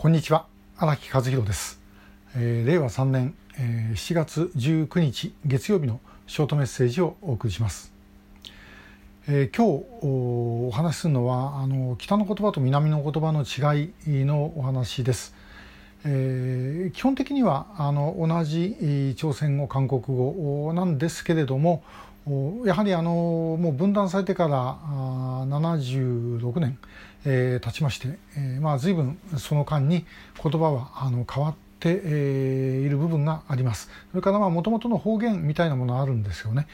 こんにちは。荒木和弘です、えー、令和3年、えー、7月19日月曜日のショートメッセージをお送りします、えー、今日お話しするのはあの北の言葉と南の言葉の違いのお話です、えー、基本的にはあの同じ朝鮮語韓国語なんですけれどもやはりあのもう分断されてから76年、えー、経ちまして、えー、まあ随分その間に言葉はあの変わって、いる部分があります。それからまあ元々の方言みたいなものあるんですよね。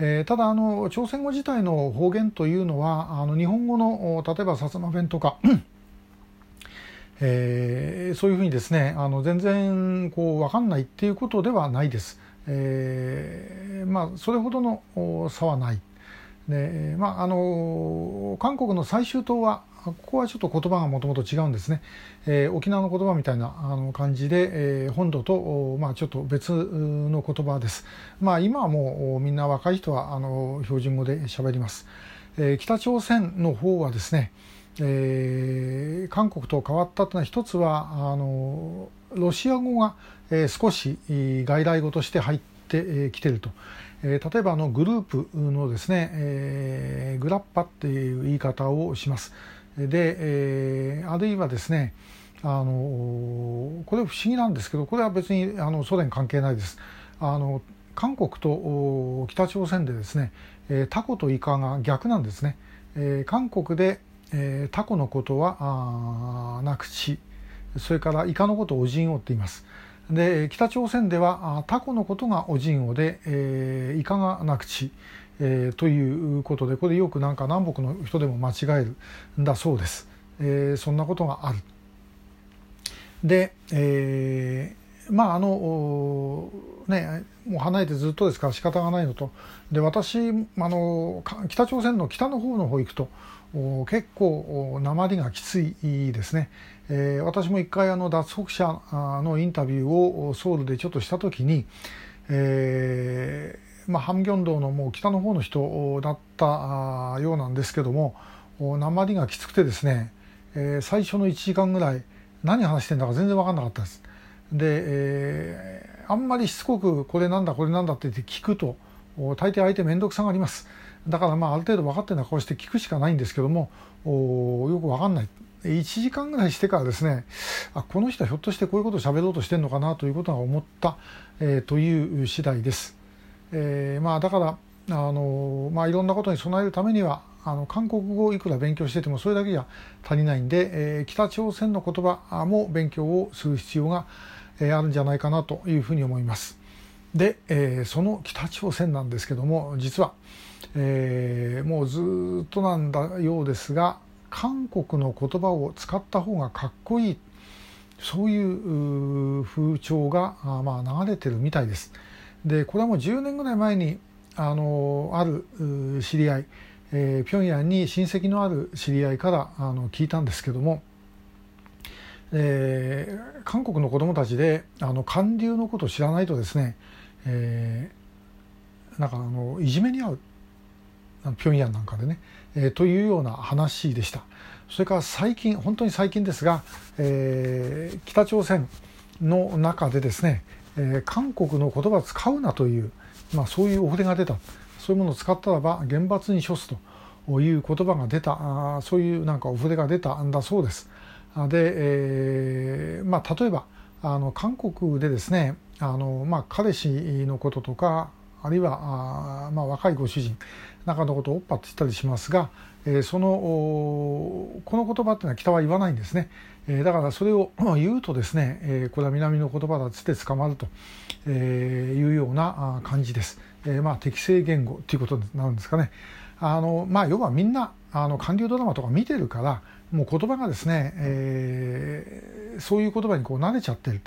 えー、ただあの朝鮮語自体の方言というのはあの日本語の例えば薩摩弁とかえー、そういうふうにですねあの全然こう分かんないっていうことではないです。えー、まあそれほどの差はない。でまああの韓国の最終島はここはちょっと言葉がもともと違うんですね、えー、沖縄の言葉みたいなあの感じで、えー、本土と、まあ、ちょっと別の言葉です、まあ、今はもうみんな若い人はあの標準語で喋ります、えー、北朝鮮の方はですね、えー、韓国と変わったというのは一つはあのロシア語が、えー、少し外来語として入ってきていると、えー、例えばあのグループのですね、えー、グラッパっていう言い方をします。で、えー、あるいはですねあのこれ不思議なんですけどこれは別にあのソ連関係ないです。あの韓国と北朝鮮でですね、えー、タコとイカが逆なんですね、えー、韓国で、えー、タコのことはなくちそれからイカのことをおじんおって言います。で北朝鮮ではタコのことがおじんおで、えー、イカがなくち、えー、ということでこれよくなんか南北の人でも間違えるんだそうです、えー、そんなことがある。で、えー、まああのねもう離れてずっとですから仕方がないのと。で私あの北朝鮮の北の方の方行くと結構鉛がきついですね、私も一回あの脱北者のインタビューをソウルでちょっとした時に、えーまあ、ハムギョン道のもう北の方の人だったようなんですけども鉛がきつくてですね、最初の1時間ぐらい何話してんだか全然分かんなかったです。で、え、あんまりしつこくこれなんだこれなんだってって聞くと大抵相手面倒くさがります。だからまあある程度分かってるような顔して聞くしかないんですけどもよく分かんない1時間ぐらいしてからですねあこの人はひょっとしてこういうことを喋ろうとしてるのかなということが思った、えー、という次第です。えー、まあだからあの、まあ、いろんなことに備えるためにはあの韓国語をいくら勉強しててもそれだけじゃ足りないんで、えー、北朝鮮の言葉も勉強をする必要が、あるんじゃないかなというふうに思います。で、え、その北朝鮮なんですけども実は、えー、もうずっとなんだようですが韓国の言葉を使った方がかっこいいそういう風潮がまあ流れてるみたいです。でこれはもう10年ぐらい前にあのある知り合い、えー、平壌に親戚のある知り合いからあの聞いたんですけども、えー、韓国の子どもたちであの韓流のことを知らないとですね、えー、なんかあのいじめに遭う平壌なんかでね、えー、というような話でした。それから最近本当に最近ですが、えー、北朝鮮の中でですね、えー、韓国の言葉を使うなという、まあ、そういうお触れが出た。そういうものを使ったらば厳罰に処すという言葉が出た。あそういうなんかお触れが出たんだそうです。で、えーまあ、例えばあの韓国でですねあの、まあ、彼氏のこととかあるいはあ、まあ、若いご主人中のことをおっぱって言ったりしますが、えー、そのこの言葉っていうのは北は言わないんですね、えー、だからそれを言うとですね、えー、これは南の言葉だっつって捕まると、えいうような感じです、えまあ適正言語ということなんですかね。あのまあ要はみんなあの韓流ドラマとか見てるからもう言葉がですね、えー、そういう言葉にこう慣れちゃってる。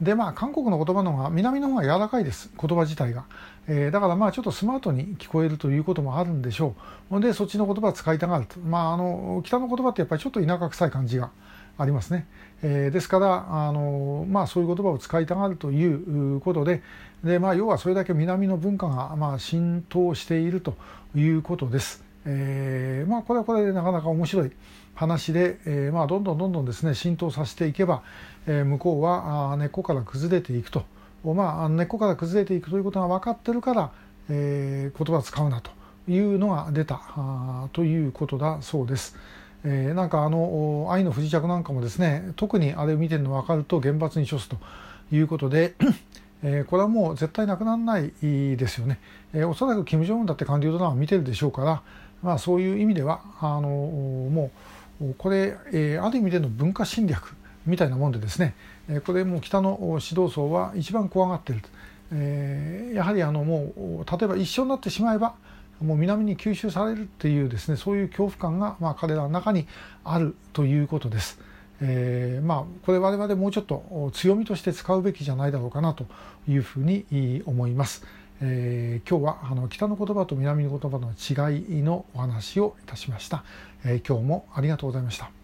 でまあ韓国の言葉の方が南の方が柔らかいです。言葉自体が、えー、だからまあちょっとスマートに聞こえるということもあるんでしょう。でそっちの言葉を使いたがると。まああの北の言葉ってやっぱりちょっと田舎臭い感じがありますね、えー、ですからあのまあそういう言葉を使いたがるということででまあ要はそれだけ南の文化がまあ浸透しているということです。えー、まあこれはこれでなかなか面白い話で、えー、まあ、どんどんどんどんですね浸透させていけば、えー、向こうは根っこから崩れていくと、まあ、根っこから崩れていくということが分かってるから、えー、言葉を使うなというのが出たということだそうです。えー、なんかあの愛の不時着なんかもですね特にあれを見てるの分かると厳罰に処すということでえー、これはもう絶対なくならないですよね、えー、おそらく金正恩だって官僚ドラマ見てるでしょうから、まあ、そういう意味ではあのもうこれ、え、ある意味での文化侵略みたいなもんでですね、え、これもう北の指導層は一番怖がっていると、え、やはりあのもう例えば一緒になってしまえばもう南に吸収されるっていうですねそういう恐怖感が、まあ、彼らの中にあるということです。えー、まあこれ我々もうちょっと強みとして使うべきじゃないだろうかなというふうに思います。えー、今日はあの北の言葉と南の言葉の違いのお話をいたしました、えー、今日もありがとうございました。